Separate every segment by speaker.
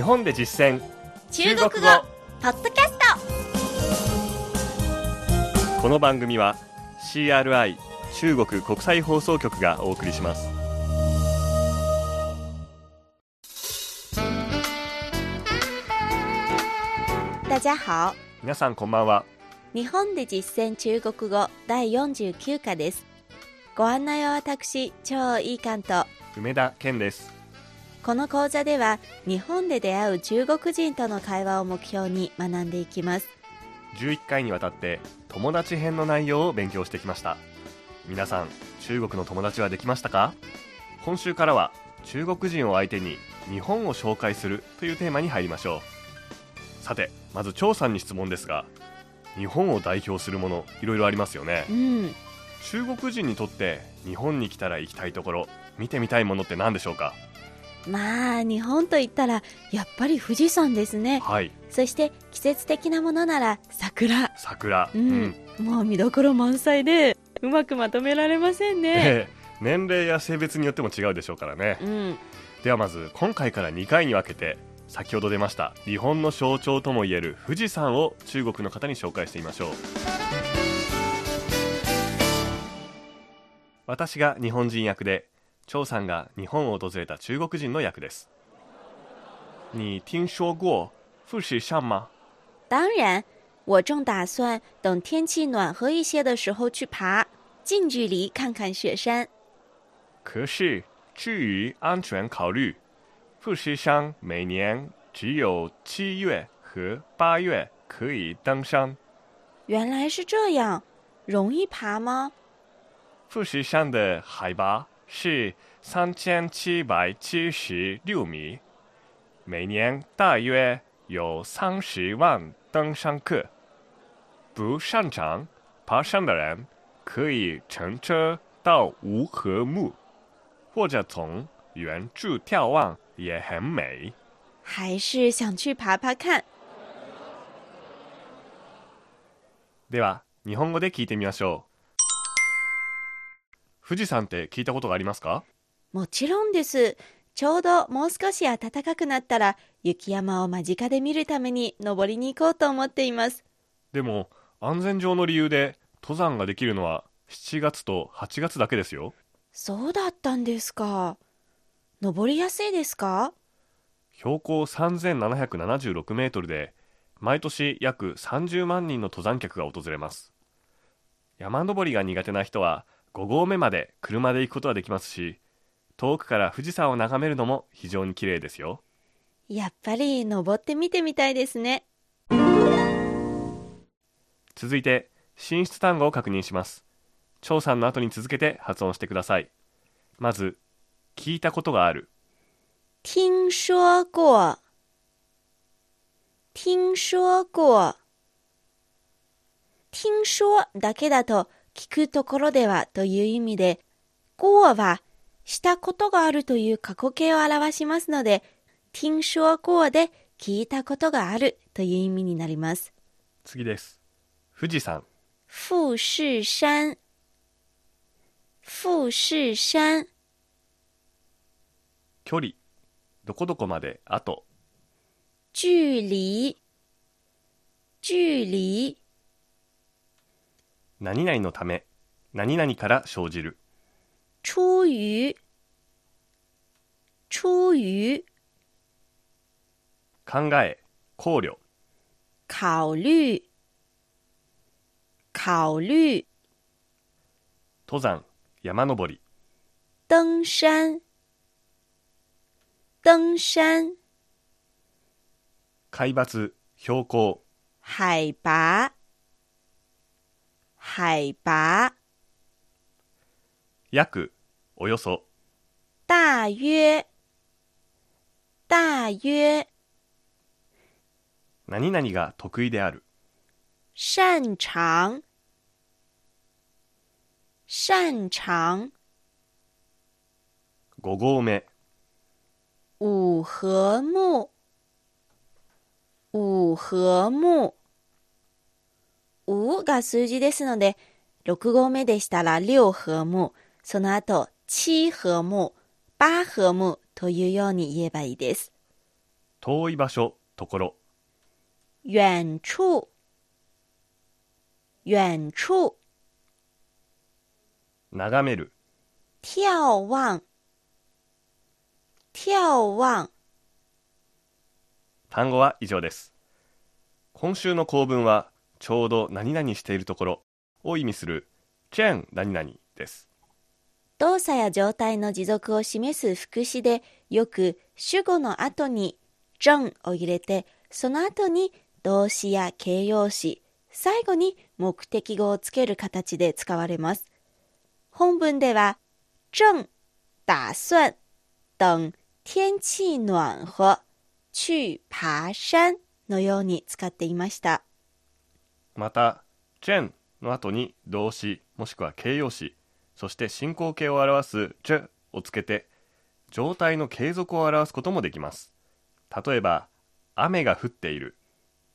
Speaker 1: 日本で実践。
Speaker 2: 中国語。ポッドキャス
Speaker 1: この番組は CRI 中国国際放送局がお送りします。
Speaker 2: ト大家好。
Speaker 1: 皆さんこんばんは。
Speaker 2: 日本で実践中国語第49課です。ご案内は私超いい関と。
Speaker 1: 梅田健です
Speaker 2: この講座では日本で出会う中国人との会話を目標に学んでいきます。
Speaker 1: 11回にわたって友達編の内容を勉強してきました。皆さん中国の友達はできましたか？今週からは中国人を相手に日本を紹介するというテーマに入りましょう。さてまず張さんに質問ですが日本を代表するものいろいろありますよね。
Speaker 2: うん。
Speaker 1: 中国人にとって日本に来たら行きたいところ見てみたいものって何でしょうか？
Speaker 2: まあ日本といったらやっぱり富士山ですね。
Speaker 1: はい。
Speaker 2: そして季節的なものなら桜。
Speaker 1: 桜。
Speaker 2: うん、もう見どころ満載でうまくまとめられませんね。
Speaker 1: ええ。年齢や性別によっても違うでしょうからね。
Speaker 2: うん。
Speaker 1: ではまず今回から2回に分けて先ほど出ました日本の象徴ともいえる富士山を中国の方に紹介してみましょう。私が日本人役で張さんが日本を訪れた中国人の役です你听说过富士山吗？
Speaker 2: 当然，我正打算等天气暖和一些的时候去爬，近距离看看雪山。
Speaker 1: 可是，至于安全考虑，富士山每年只有七月和八月可以登山。
Speaker 2: 原来是这样，容易爬吗？
Speaker 1: 富士山的海拔是三千七百七十六米，每年大约有三十万登山客。不擅长爬山的人可以乘车到吴和木，或者从远处眺望，也很美。
Speaker 2: 还是想去爬爬看。
Speaker 1: では日本語で聞いてみましょう富士山って聞いたことがありますか？
Speaker 2: もちろんです。ちょうどもう少し暖かくなったら雪山を間近で見るために登りに行こうと思っています。
Speaker 1: でも安全上の理由で登山ができるのは7月と8月だけですよ
Speaker 2: そうだったんですか。登りやすいですか？
Speaker 1: 標高3776メートルで毎年約30万人の登山客が訪れます山登りが苦手な人は5合目まで車で行くことができますし遠くから富士山を眺めるのも非常に綺麗ですよ。
Speaker 2: やっぱり登ってみてみたいですね。
Speaker 1: 続いて進出単語を確認します。張さんの後に続けて発音してください。まず聞いたことがある。
Speaker 2: 听说过，听说过。听说だけだと聞くところではという意味で、过はしたことがあるという過去形を表しますので、听说过で聞いたことがあるという意味になります。
Speaker 1: 次です。富士山
Speaker 2: 富士山，富士山。
Speaker 1: 距離。どこどこまで？あと。
Speaker 2: 距離，距離。
Speaker 1: 何々のため何々から生じる。
Speaker 2: 出于，出于
Speaker 1: 考え考慮。
Speaker 2: 考虑，考虑
Speaker 1: 登山山登り。
Speaker 2: 登山，登山。
Speaker 1: 海抜標高。
Speaker 2: 海拔，海拔
Speaker 1: 約およそ。
Speaker 2: 大约，大约
Speaker 1: 何々が得意である。
Speaker 2: 擅长，擅长。
Speaker 1: 5合目。
Speaker 2: 五合目，五合目。五が数字ですので、6合目でしたら六合目、その後七合目、八合目というように言えばいいです。
Speaker 1: 遠い場所、ところ。
Speaker 2: 遠处，远处，
Speaker 1: 眺める。
Speaker 2: 眺望，眺望。
Speaker 1: 単語は以上です。今週の構文は、ちょうど何々しているところを意味する、チェン何々です。
Speaker 2: 動作や状態の持続を示す副詞でよく主語の後に「正」を入れてその後に動詞や形容詞最後に目的語をつける形で使われます本文では「正打算等天気暖和去爬山」のように使っていました
Speaker 1: また、チェンの後に動詞もしくは形容詞、そして進行形を表すチェをつけて、状態の継続を表すこともできます。例えば、雨が降っている、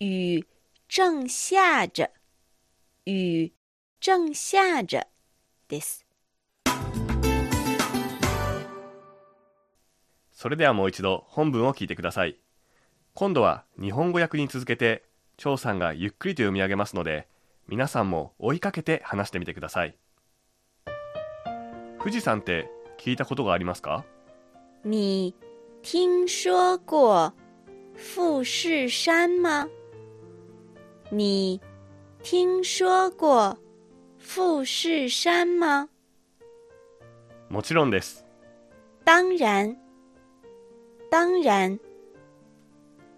Speaker 2: 雨正下着雨正下着です
Speaker 1: それではもう一度本文を聞いてください。今度は日本語訳に続けて、張さんがゆっくりと読み上げますので、皆さんも追いかけて話してみてください。富士山って聞いたことがありますか
Speaker 2: 你听说过富士山吗？你听说过富士山吗？
Speaker 1: もちろんです。
Speaker 2: 当然，当然，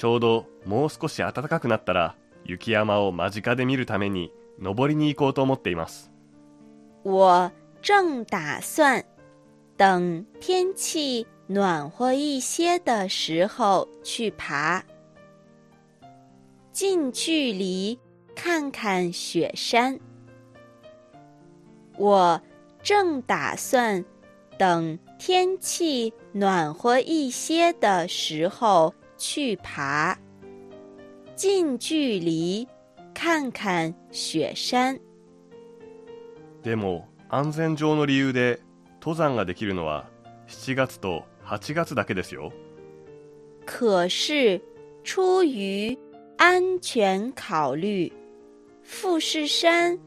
Speaker 1: ちょうどもう少し暖かくなったら雪山を間近で見るために登りに行こうと思っています。
Speaker 2: 我正打算等天气暖和一些的时候去爬，近距离看看雪山。我正打算等天气暖和一些的时候去爬，近距离看看雪山。
Speaker 1: でも安全上の理由で登山ができるのは7月と8月だけですよ。
Speaker 2: 可是，出于安全考虑，富士山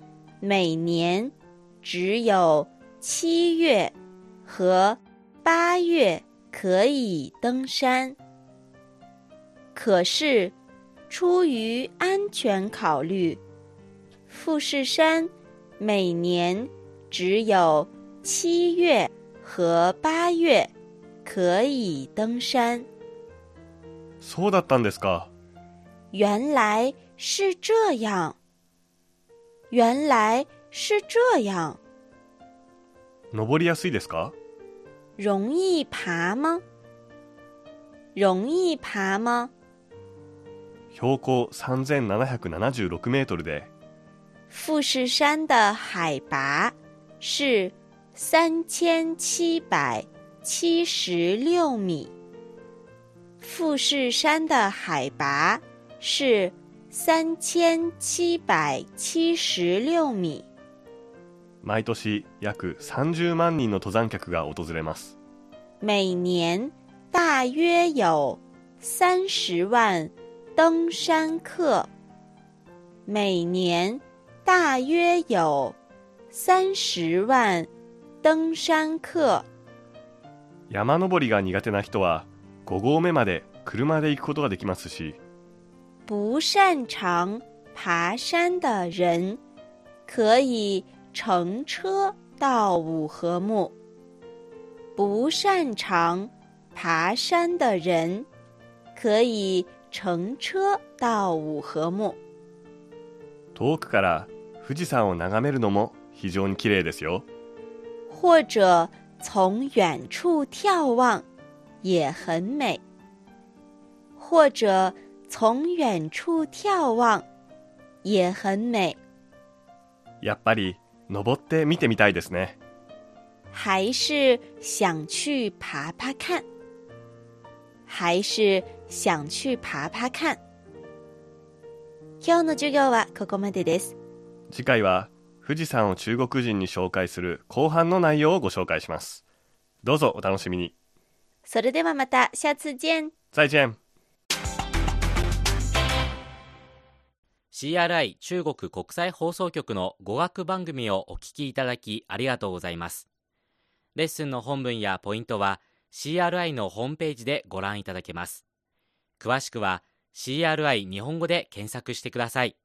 Speaker 2: 每年只有七月和八月可以登山。可是，出于安全考虑，富士山每年只有七月和八月可以登山。
Speaker 1: そうだったんですか。
Speaker 2: 原来是这样，原来是这样。
Speaker 1: 登りやすいですか
Speaker 2: 容易爬吗？容易爬吗？
Speaker 1: 標高3776メートルで
Speaker 2: 富士山的海拔是三千七百七十六米。富士山的海拔是三千七百七十六米。
Speaker 1: 毎年約30万人の登山客が訪れます。
Speaker 2: 每年大约有三十万登山客。每年大约有三十万登山客。
Speaker 1: 山登りが苦手な人は5合目まで車で行くことができますし、
Speaker 2: 不擅长爬山的人可以乘车到五合目。不擅长爬山的人可以 乘车到五合目。
Speaker 1: 遠くから富士山を眺めるのも非常に綺麗ですよ。
Speaker 2: 或者从远处眺望也很美，或者从远处眺望也很美，
Speaker 1: やっぱり登って見てみたいですね。
Speaker 2: 还是想去爬爬看，还是想去爬爬看。今日の授業はここまでです。
Speaker 1: 次回は富士山を中国人に紹介する後半の内容をご紹介します。どうぞお楽しみに。
Speaker 2: それではまた下次见。
Speaker 1: 再见。
Speaker 3: CRI 中国国際放送局の語学番組をお聞きいただきありがとうございます。レッスンの本文やポイントは CRI のホームページでご覧いただけます。詳しくは CRI 日本語で検索してください。